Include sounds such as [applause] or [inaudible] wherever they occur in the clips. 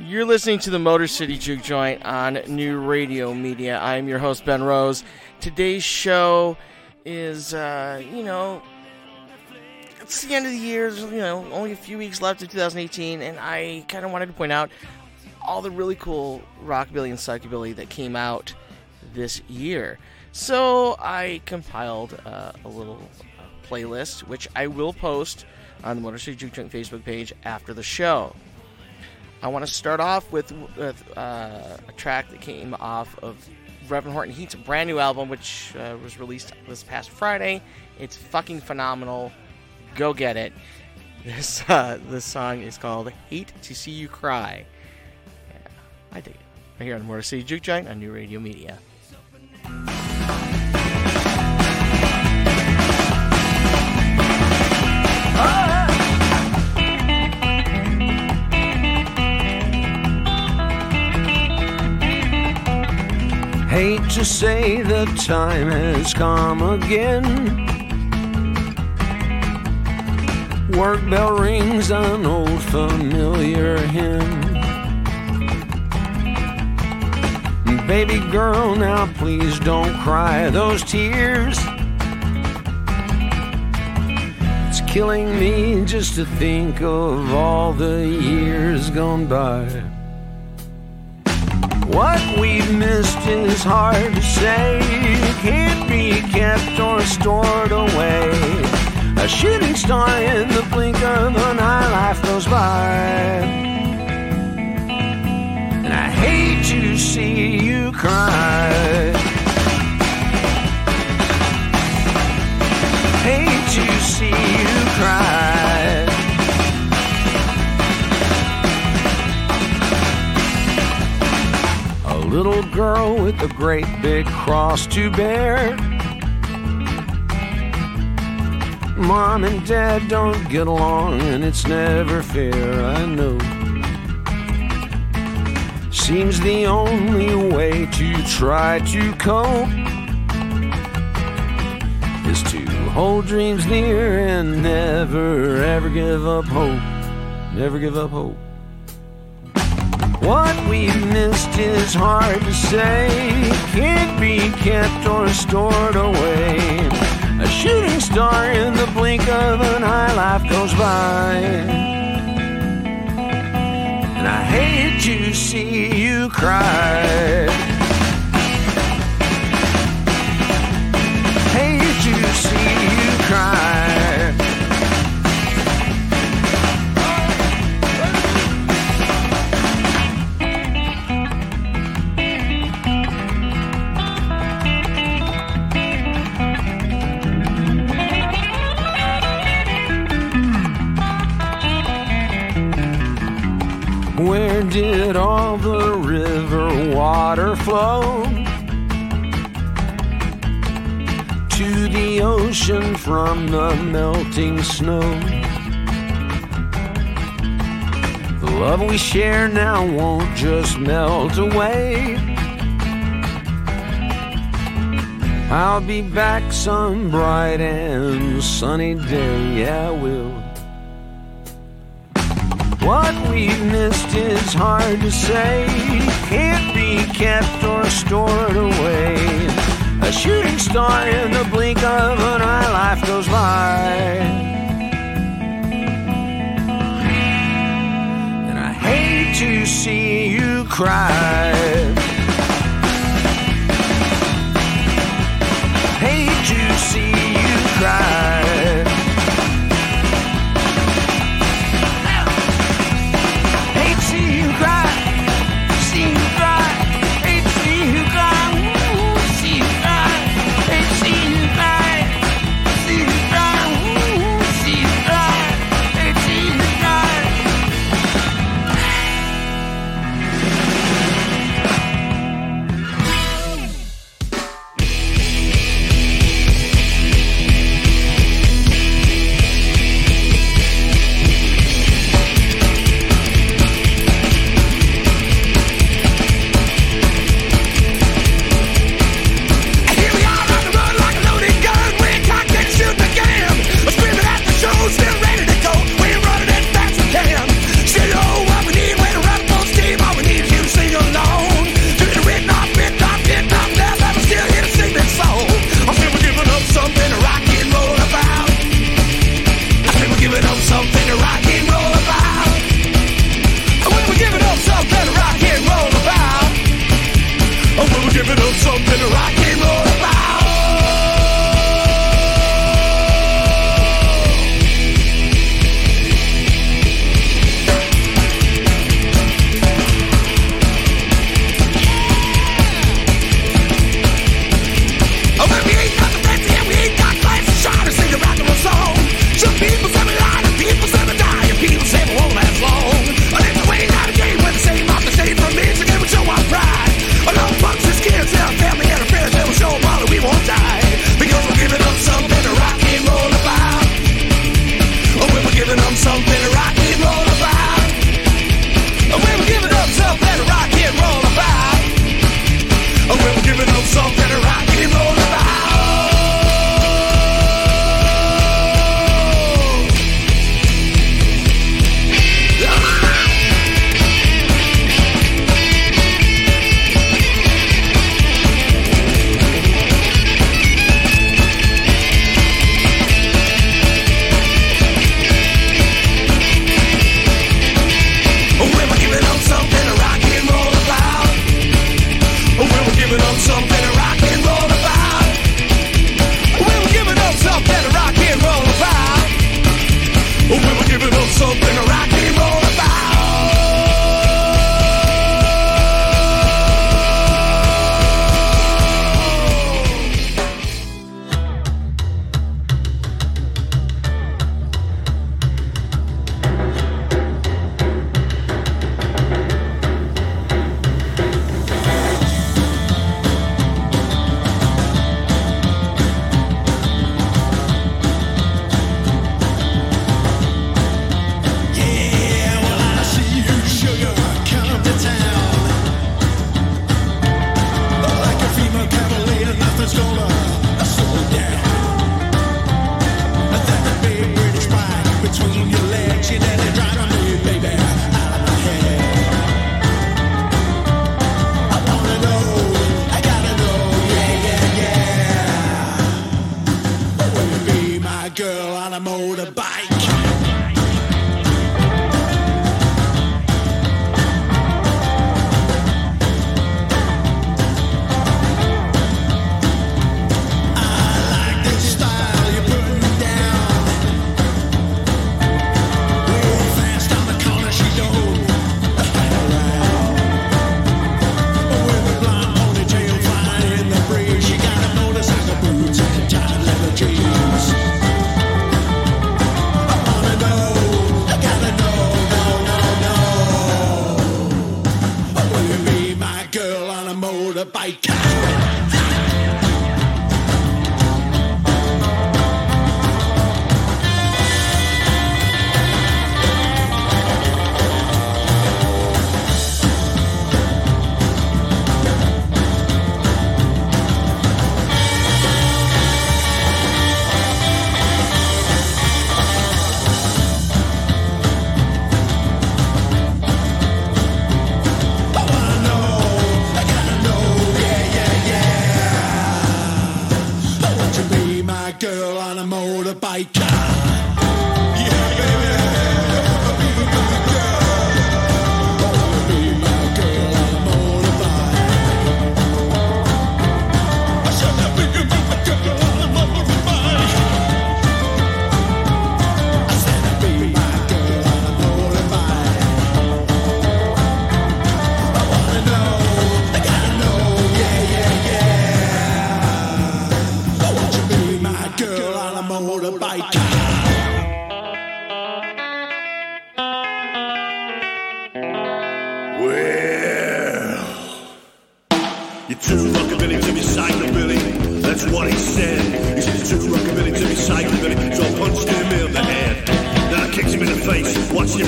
You're listening to the Motor City Juke Joint on New Radio Media. I'm your host, Ben Rose. Today's show is, uh, you know, it's the end of the year. There's, you know, only a few weeks left of 2018, and I kind of wanted to point out all the really cool rockabilly and psychobilly that came out this year. So I compiled uh, a little uh, playlist, which I will post on the Motor City Juke Joint Facebook page after the show. I want to start off with, with uh, a track that came off of Reverend Horton Heat's brand new album, which uh, was released this past Friday. It's fucking phenomenal. Go get it. This uh, this song is called "Hate to See You Cry." Yeah, I dig it. Right here on Motor City Juke Joint on New Radio Media. Hate to say the time has come again. Work bell rings an old familiar hymn. Baby girl, now please don't cry those tears. It's killing me just to think of all the years gone by. What we've missed is hard to say. It can't be kept or stored away. A shooting star in the blink of an eye, life goes by. Girl with a great big cross to bear. Mom and dad don't get along, and it's never fair, I know. Seems the only way to try to cope is to hold dreams near and never ever give up hope. Never give up hope. What we've missed is hard to say. Can't be kept or stored away. A shooting star in the blink of an eye, life goes by. And I hate to see you cry. Did all the river water flow? To the ocean from the melting snow. The love we share now won't just melt away. I'll be back some bright and sunny day, yeah, I will. What we've missed is hard to say. Can't be kept or stored away. A shooting star in the blink of an eye, life goes by. And I hate to see you cry. Hate to see you cry. my girl on a motorbike.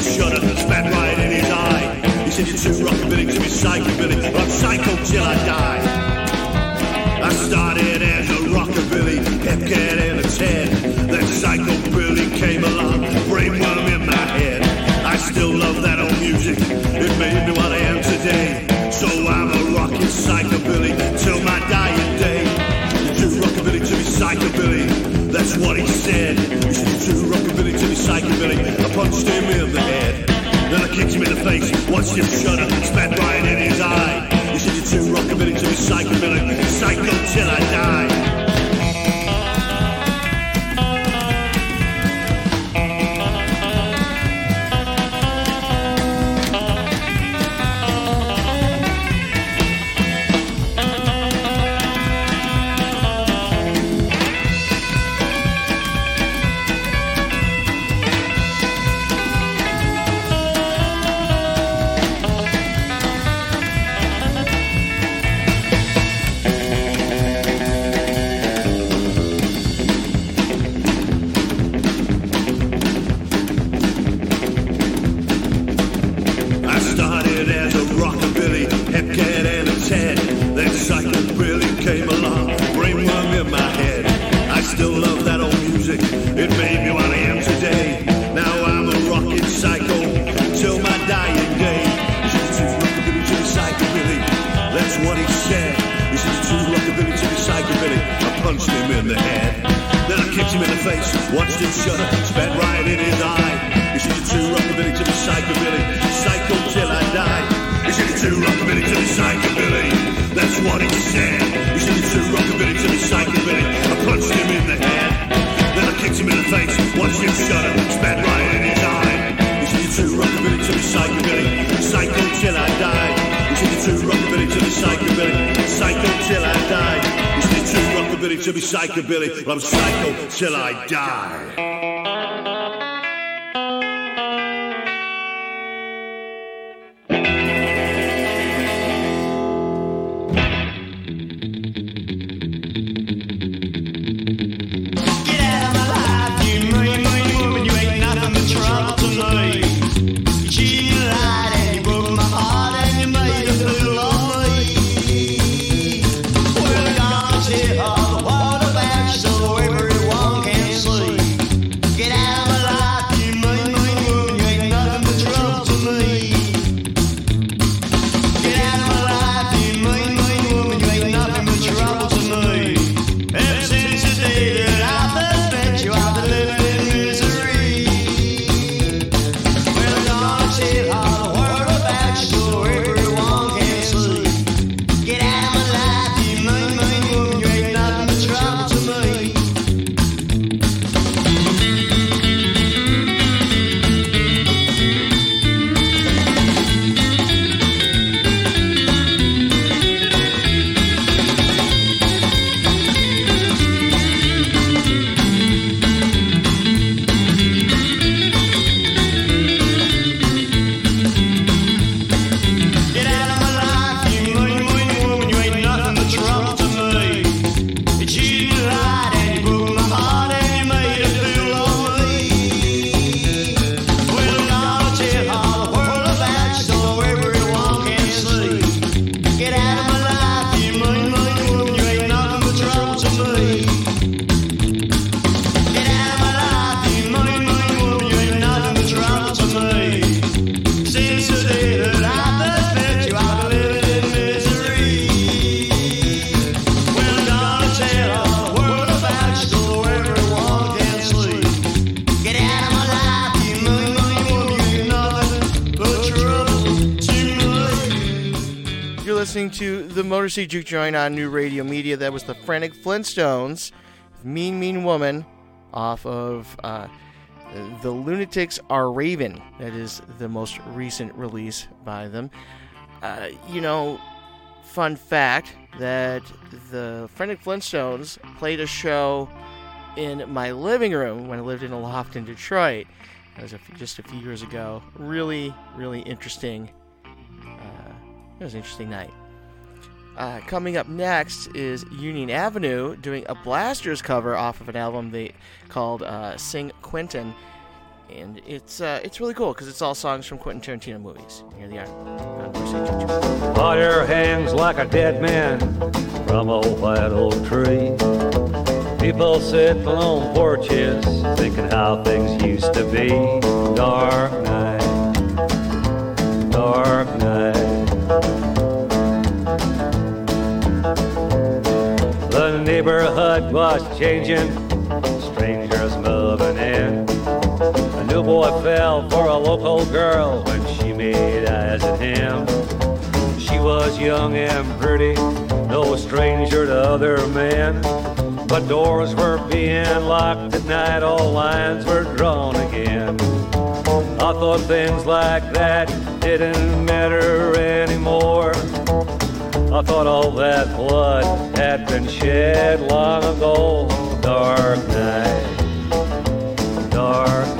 shudder, spat right in his eye. He said, You're too rockabilly to be psychobilly. I'm psycho till I die. I started as a rockabilly, kept getting a 10. Then psychobilly came along, brainworm in my head. I still love that old music, it made me what I am today. So I'm a rockin' psychobilly till my dying day. You're too rockabilly to be psychobilly. That's what he said. He's too rockabilly to be psychobilly punched him in the head. Then I kicked him in the face, watched him shudder, spat right in his eye. He said you're too rockabilly to be psychobilly, psycho till I die. City Juke Joint on New Radio Media. That was the Frantic Flintstones, Mean Mean Woman, off of uh, The Lunatics Are Raven. That is the most recent release by them. Uh, you know, fun fact that the Frantic Flintstones played a show in my living room when I lived in a loft in Detroit. That was just a few years ago. Really, really interesting. Uh, it was an interesting night. Uh, coming up next is Union Avenue doing a Blasters cover off of an album they called uh, "Sing Quentin," and it's uh, it's really cool because it's all songs from Quentin Tarantino movies. Here they are. Fire hangs like a dead man from a white oak tree. People sit on porches thinking how things used to be. Dark night, dark night. Was changing, strangers moving in. A new boy fell for a local girl when she made eyes at him. She was young and pretty, no stranger to other men. But doors were being locked at night, all lines were drawn again. I thought things like that didn't matter anymore. I thought all that blood had been shed long ago. Dark night, dark night.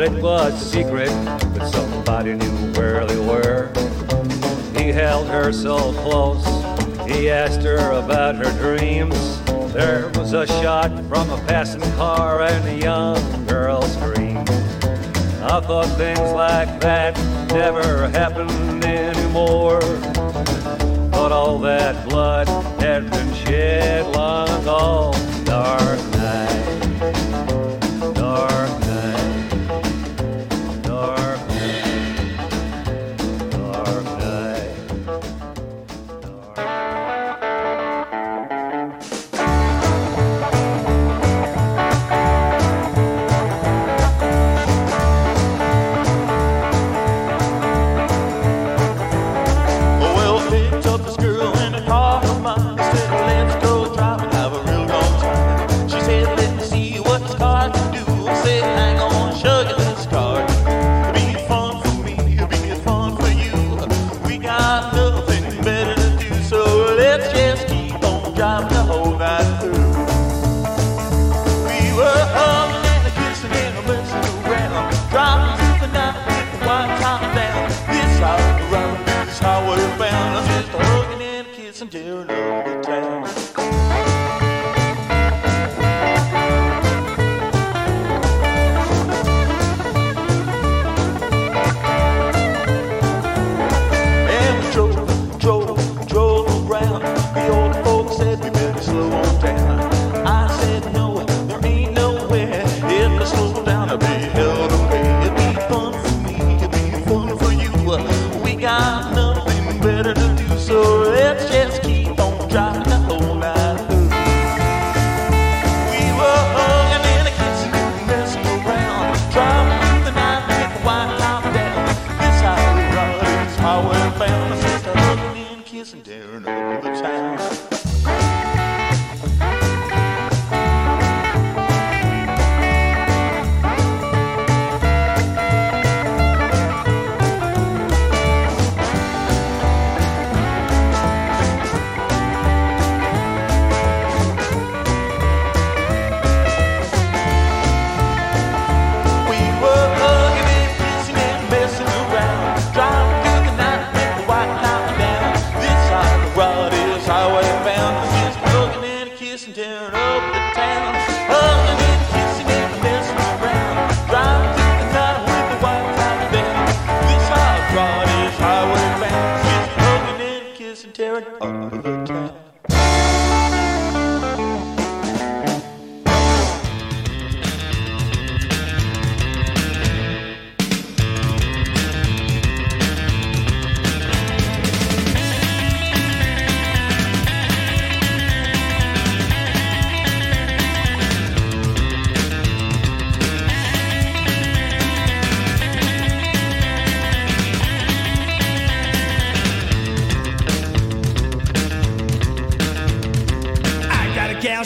Thought it was a secret, but somebody knew where they were. He held her so close, he asked her about her dreams. There was a shot from a passing car, and the young girl screamed. I thought things like that never happened anymore. Thought all that blood had been shed long ago. Dark listen to and a time.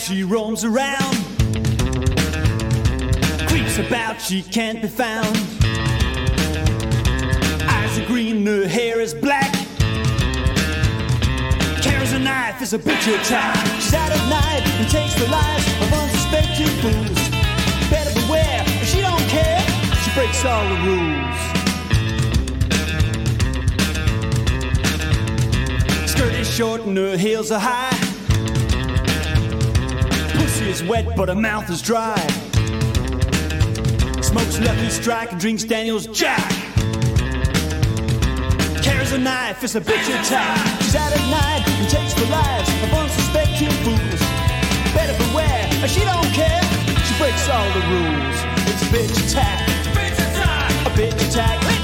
She roams around. Creeps about, she can't be found. Eyes are green, her hair is black. Carries a knife, is a bitch attack. She's out at night and takes the lives of unsuspecting fools. Better beware, she don't care. She breaks all the rules. Skirt is short and her heels are high. Pussy is wet, but her mouth is dry. Smokes Lucky Strike and drinks Daniel's Jack. Carries a knife, it's a bitch attack. She's out at night and takes the lives of unsuspecting fools. Better beware, she don't care. She breaks all the rules. It's a bitch attack. A bitch attack. Ooh, bitch attack.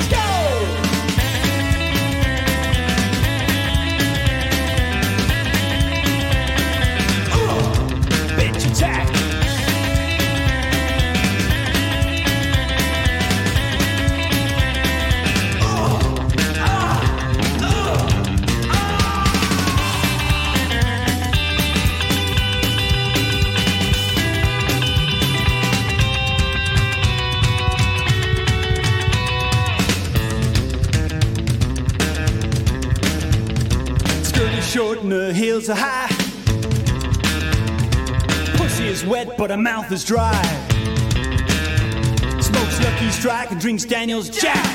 Is short and her heels are high. Is wet, but her mouth is dry. Smokes Lucky Strike and drinks Daniel's Jack.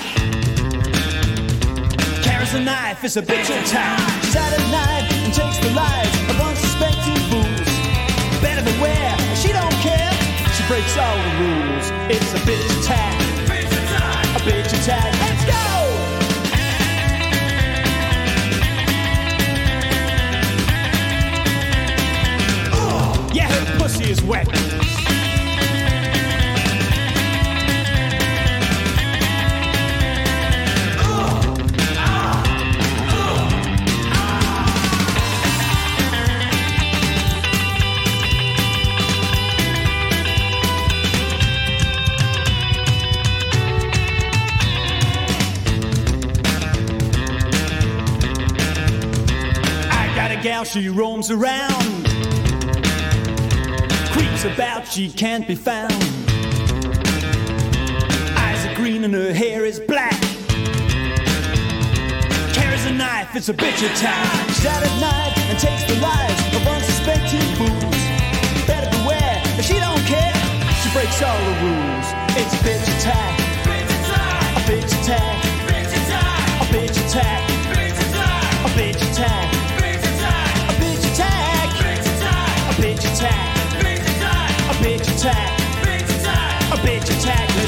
Carries a knife, it's a bitch attack. She's out at night and takes the lives of unsuspecting fools. Better beware, she don't care. She breaks all the rules. It's a bitch attack. A bitch attack. Pussy is wet. I got a gal, she roams around. About, she can't be found. Eyes are green and her hair is black. Carries a knife, it's a bitch attack. She's out at night and takes the lives of unsuspecting fools. Better beware, if she don't care, she breaks all the rules. It's a bitch attack. A bitch attack. A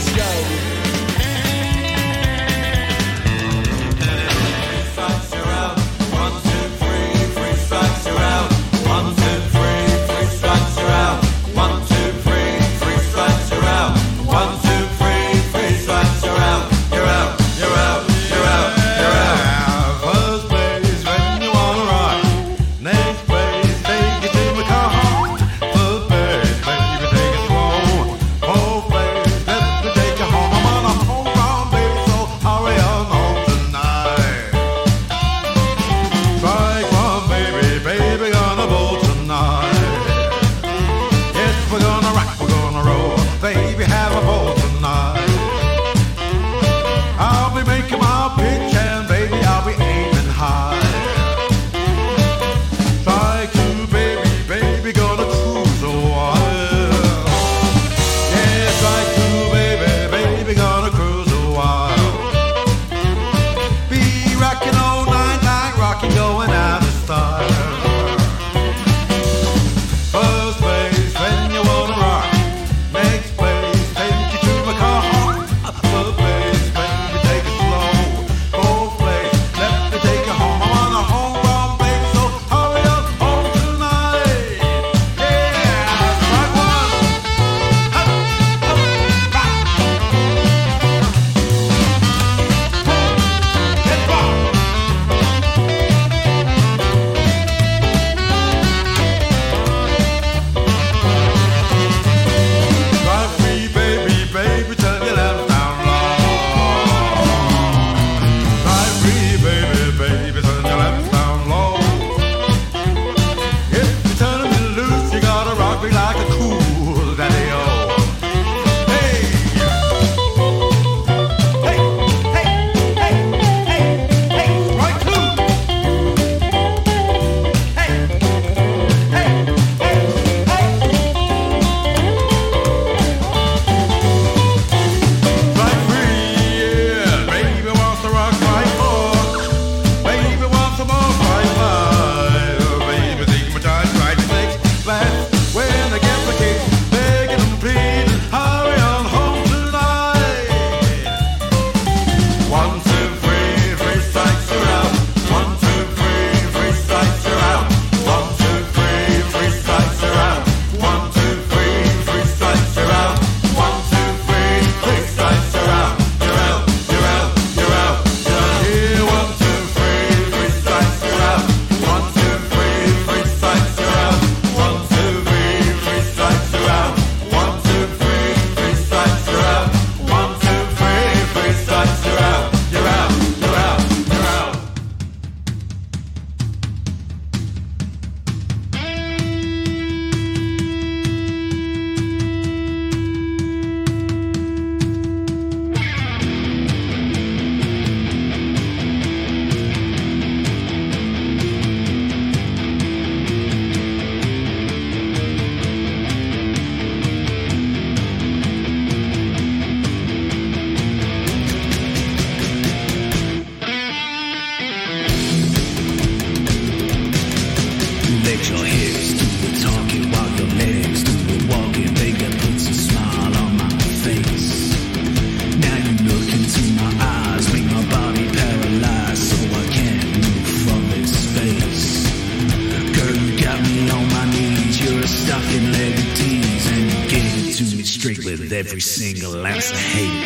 every single ounce of hate.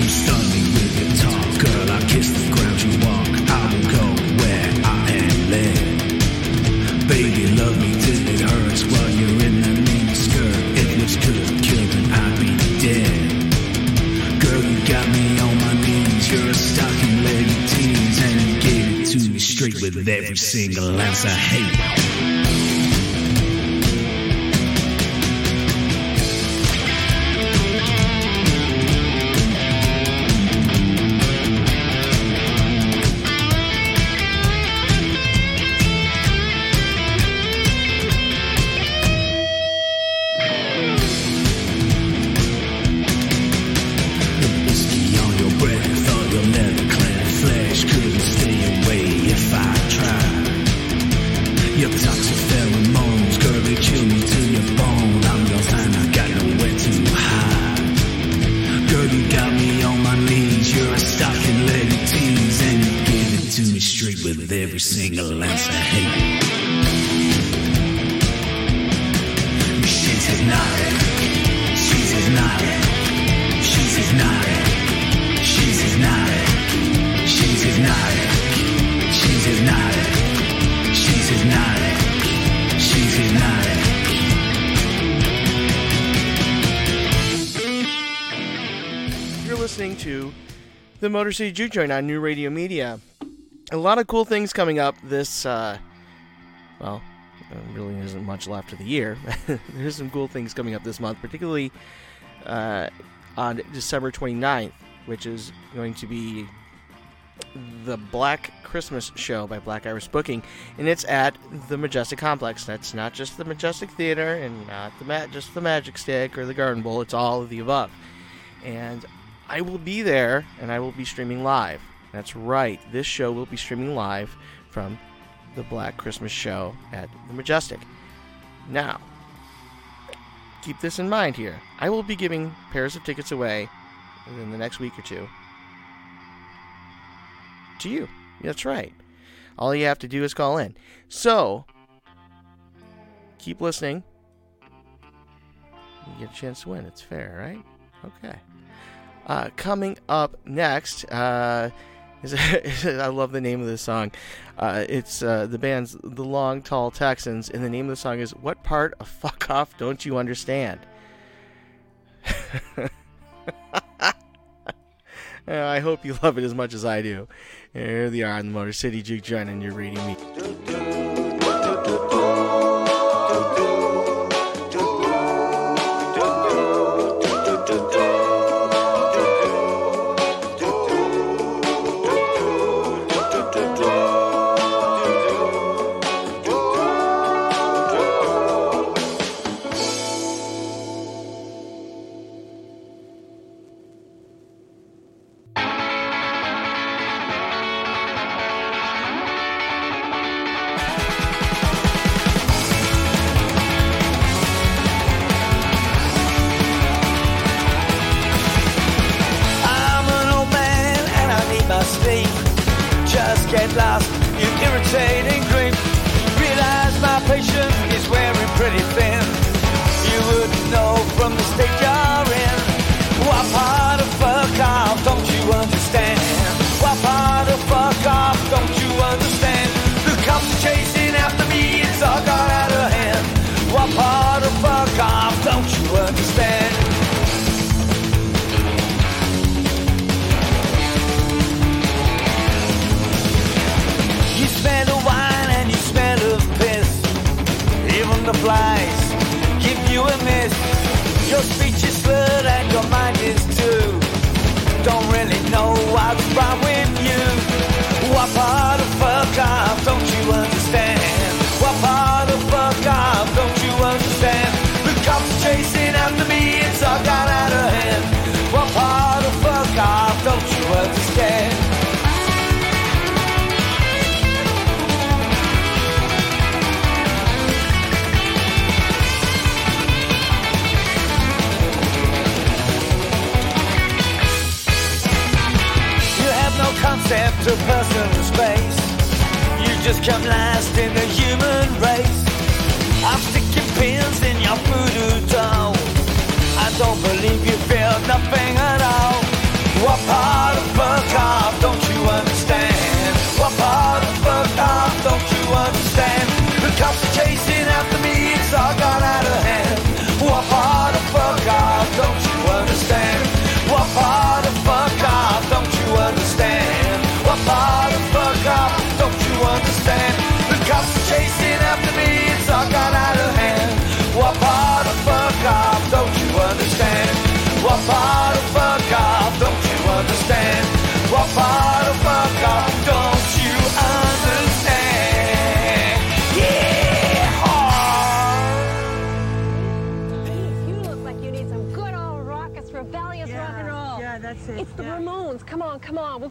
You stun me with your talk, girl. I kiss the ground you walk. I will go where I am led. Baby, love me till it hurts while you're in. If looks then I'd be dead. Girl, you got me on my knees. You're a stocking tease, and you gave it to me straight with every single ounce of hate. The Motor City Juke Joint on New Radio Media. A lot of cool things coming up this, uh, well, really isn't much left of the year. [laughs] There's some cool things coming up this month, particularly uh, on December 29th, which is going to be the Black Christmas show by Black Iris Booking, and it's at the Majestic Complex. That's not just the Majestic Theater and not the ma- just the Magic Stick or the Garden Bowl. It's all of the above. And I will be there, and I will be streaming live. That's right. This show will be streaming live from the Black Christmas show at the Majestic. Now, keep this in mind here. I will be giving pairs of tickets away within the next week or two to you. That's right. All you have to do is call in. So, keep listening. You get a chance to win. It's fair, right? Okay. Uh, coming up next, uh, [laughs] I love the name of this song. Uh, it's uh, the band's The Long Tall Texans, and the name of the song is "What Part of Fuck Off Don't You Understand?" [laughs] I hope you love it as much as I do. Here they are on the Motor City Juke Joint and you're reading me. Your speech is slurred and your mind to personal space. You just come last in the human race. I'm sticking pins in your voodoo doll. I don't believe you feel nothing at all. What part of fuck off don't you understand? What part of fuck off don't you understand? The cops are chasing. part of fuck off, don't you understand? What part of fuck off, don't you understand? Yeah! Oh. You look like you need some good old raucous, rebellious yeah. rock and roll. Yeah, that's it. It's the yeah. Ramones. Come on, come on. We'll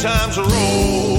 times roll.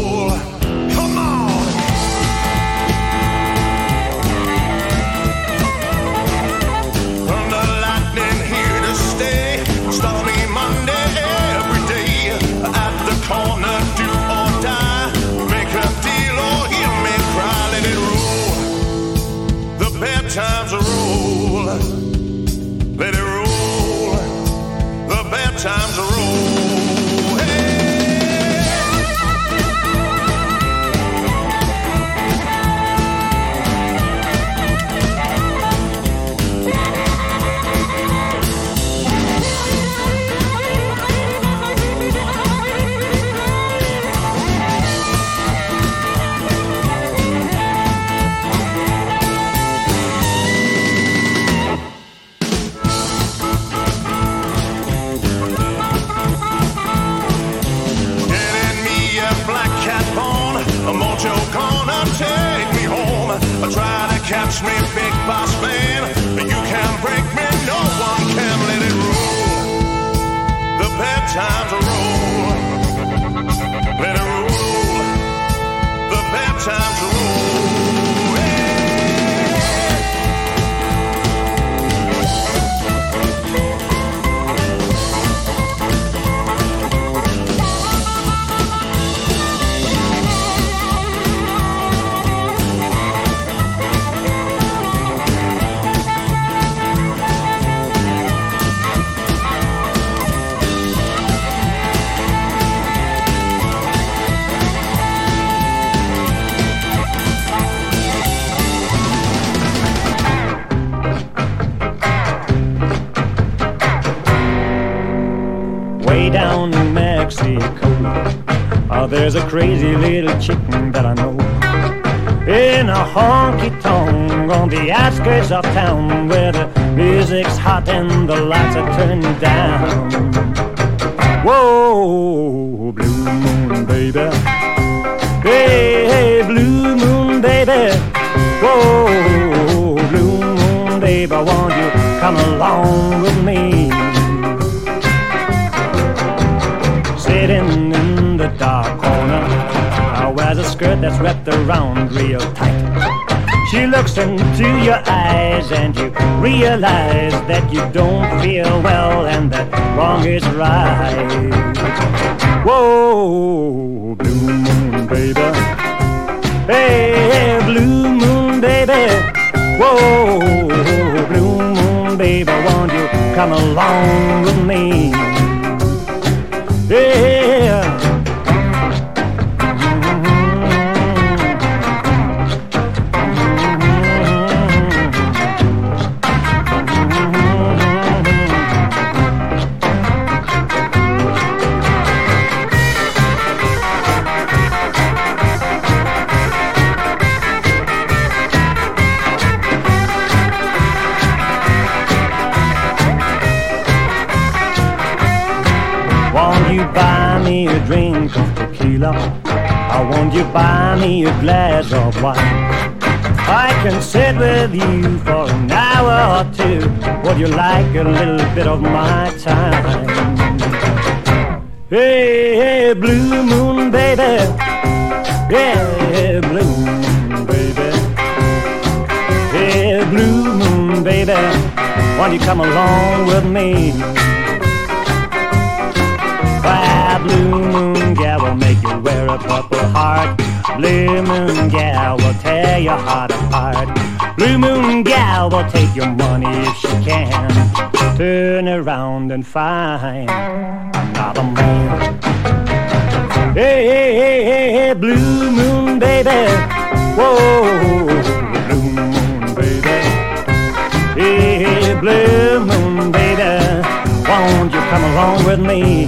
catch me, big boss man. You can't break me, no one can let it rule. The bad times honky tonk on the outskirts of town where the music's hot and the lights are turned down. Whoa, blue moon, baby. Hey, hey, blue moon, baby. Whoa, blue moon, baby, won't you come along with me? Sitting in the dark corner, I wears a skirt that's wrapped around real tight. She looks into your eyes and you realize that you don't feel well and that wrong is right. Whoa, blue moon, baby. Hey, blue moon, baby. Whoa, blue moon, baby, won't you come along with me? Yeah. Won't you buy me a glass of wine? I can sit with you for an hour or two. Would you like a little bit of my time? Hey, hey, blue moon, baby. Yeah, blue moon, baby. Hey, blue moon, baby. Won't you come along with me? Blue moon gal will make you wear a purple heart. Blue moon gal will tear your heart apart. Blue moon gal will take your money if she can. Turn around and find another man. Hey, hey, hey, hey, hey, blue moon baby. Whoa, blue moon baby. Hey, hey, blue moon baby. Won't you come along with me?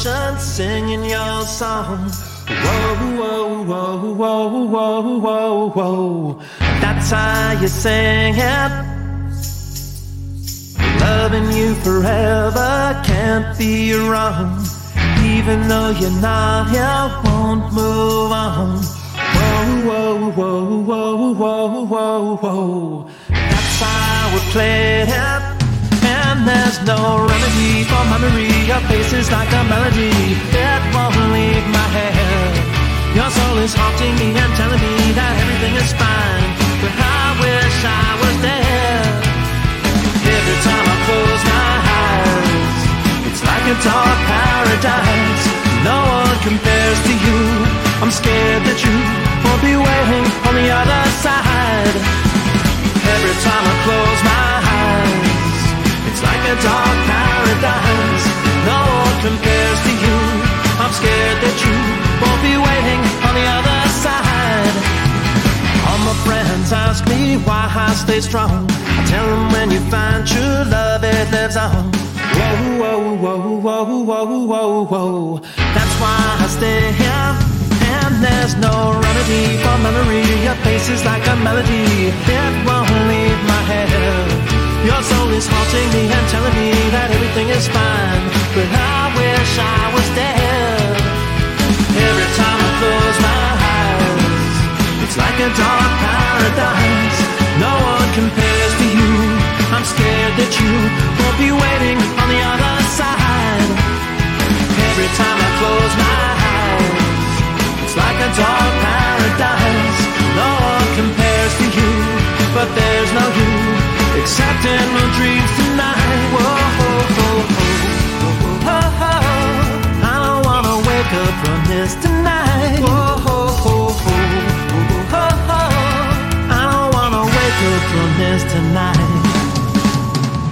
ocean singing your song. Whoa, whoa, whoa, whoa, whoa, whoa, whoa. That's how you sing it. Loving you forever can't be wrong. Even though you're not here, won't move on. Whoa, whoa, whoa, whoa, whoa, whoa, whoa. That's how we played it. And there's no remedy for memory. Your face is like a melody. It won't leave my head. Your soul is haunting me and telling me that everything is fine. But I wish I was dead. Every time I close my eyes, it's like a dark paradise. No one compares to you. I'm scared that you won't be waiting on the other side. Every time I close my eyes, like dark paradise. No one compares to you. I'm scared that you won't be waiting on the other side. All my friends ask me why I stay strong. I tell them when you find true love, it lives on. Whoa, whoa, whoa, whoa, whoa, whoa, whoa. That's why I stay here. And there's no remedy for memory. Your face is like a melody. It won't leave my head. Your soul is haunting me and telling me that everything is fine. But I wish I was dead. Every time I close my eyes, it's like a dark paradise. No one compares to you. I'm scared that you won't be waiting on the other side. Every time I close my eyes, it's like a dark paradise. No one compares to you, but there's no you tonight.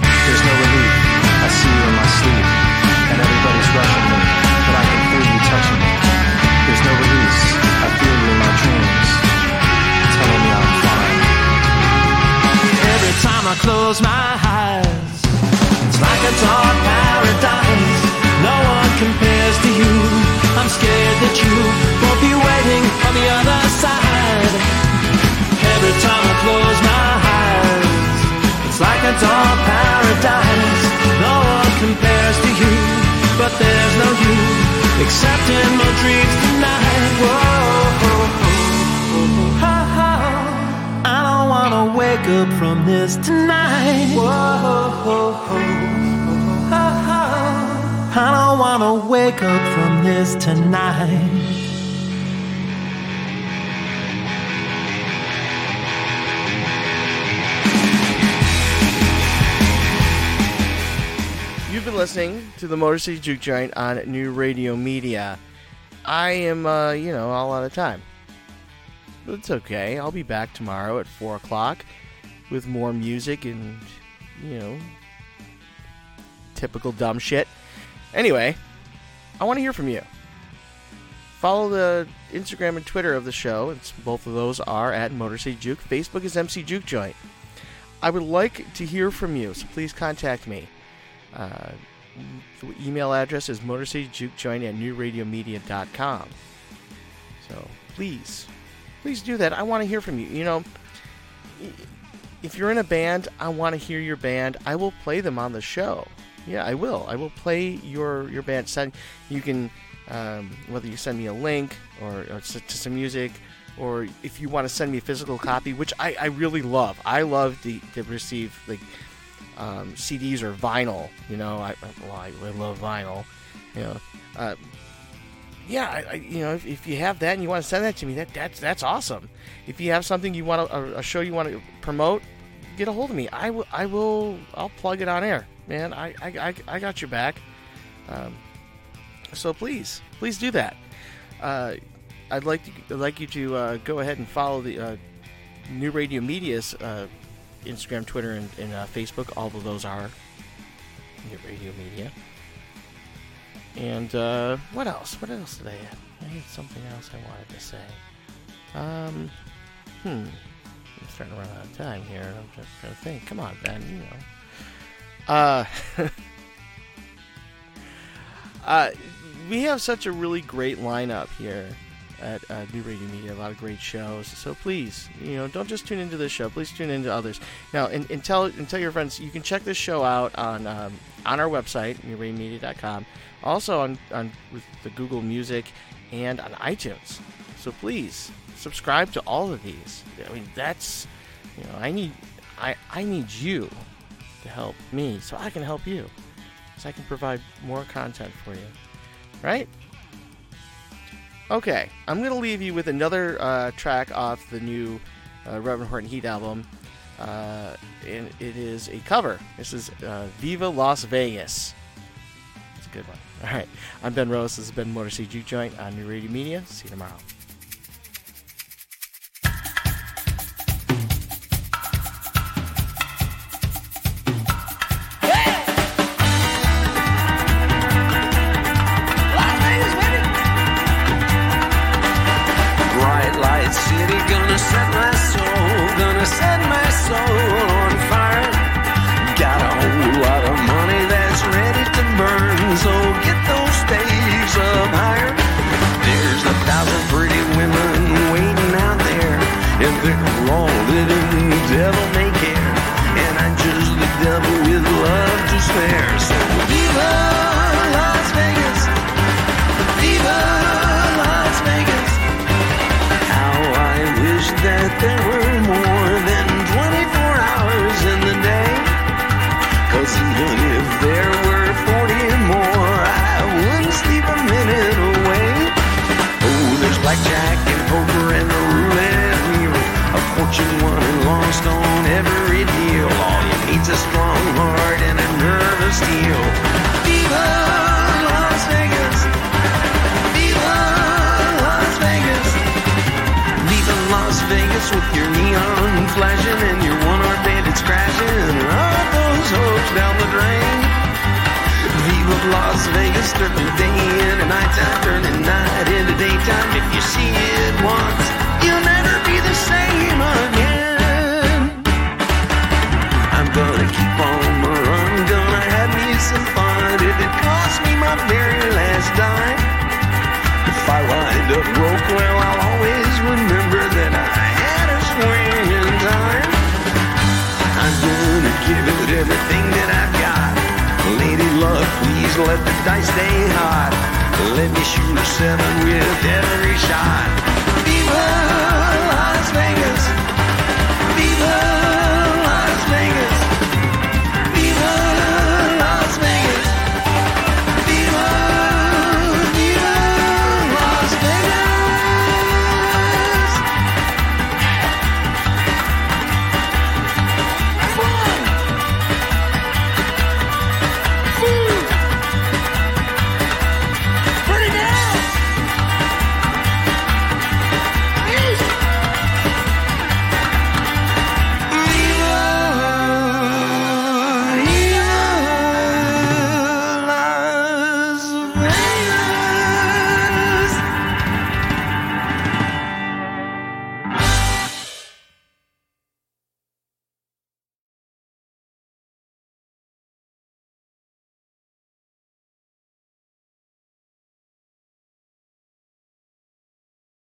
There's no relief. I see you in my sleep, I close my eyes, it's like a dark paradise. No one compares to you. I'm scared that you won't be waiting on the other side. Every time I close my eyes, it's like a dark paradise. No one compares to you, but there's no you except in my dreams tonight. Whoa. Up from this tonight. Whoa. I don't wanna wake up from this tonight. You've been listening to the Motor City Juke Joint on New Radio Media. I am, uh, you know, all out of time. But it's okay. I'll be back tomorrow at 4 o'clock with more music and, you know, typical dumb shit. Anyway, I want to hear from you. Follow the Instagram and Twitter of the show. It's both of those are at Motor City Juke. Facebook is MC Juke Joint. I would like to hear from you, so please contact me. Uh, the email address is motorcityjukejoint at newradiomedia.com. So please, please do that. I want to hear from you. You know, if you're in a band, I want to hear your band. I will play them on the show. Yeah, I will. I will play your your band. Send you can um, whether you send me a link or, or to some music, or if you want to send me a physical copy, which I, I really love. I love to, to receive like um, CDs or vinyl. You know, I, I- well, I love vinyl. You know, uh, yeah, I, I, you know, if, if you have that and you want to send that to me, that that's that's awesome. If you have something you want to, a, a show you want to promote, get a hold of me. I will, I will, I'll plug it on air, man. I, I, I, got your back. Um, so please, please do that. Uh, I'd like to, I'd like you to uh, go ahead and follow the uh, New Radio Media's uh, Instagram, Twitter, and, and uh, Facebook. All of those are New Radio Media. And uh, what else? What else did I have? I had something else I wanted to say. Um, hmm. I'm starting to run out of time here. I'm just trying to think. Come on, Ben. You know. Uh, [laughs] uh, we have such a really great lineup here at uh, New Radio Media. A lot of great shows. So please, you know, don't just tune into this show. Please tune into others. Now, and, and tell and tell your friends you can check this show out on um, on our website, newradiomedia.com. Also on on with the Google Music and on iTunes. So please subscribe to all of these. I mean, that's you know, I need I I need you to help me so I can help you. So I can provide more content for you. Right? Okay, I'm going to leave you with another uh, track off the new uh, Reverend Horton Heat album. Uh, and it is a cover. This is uh, Viva Las Vegas. It's a good one. All right, I'm Ben Rose. This has been Motor City Joint on New Radio Media. See you tomorrow. Las with your neon flashing and your one-armed bandits crashing. All those hopes down the drain. Viva Las Vegas, turning day into nighttime, turning night into daytime. If you see it once, let the dice stay hot. Let me shoot a seven with every shot.